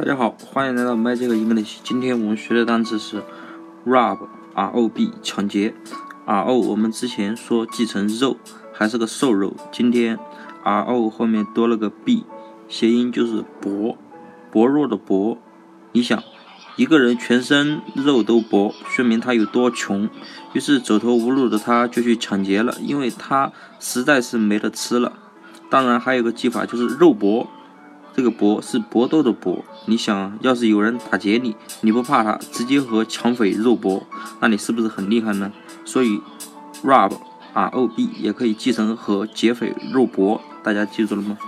大家好，欢迎来到 Magic English。今天我们学的单词是 rob，r o b，抢劫。r o 我们之前说继承肉，还是个瘦肉。今天 r o 后面多了个 b，谐音就是薄，薄弱的薄。你想，一个人全身肉都薄，说明他有多穷。于是走投无路的他就去抢劫了，因为他实在是没得吃了。当然还有个记法就是肉搏。这个搏是搏斗的搏，你想要是有人打劫你，你不怕他，直接和抢匪肉搏，那你是不是很厉害呢？所以，rob，r o b 也可以继承和劫匪肉搏，大家记住了吗？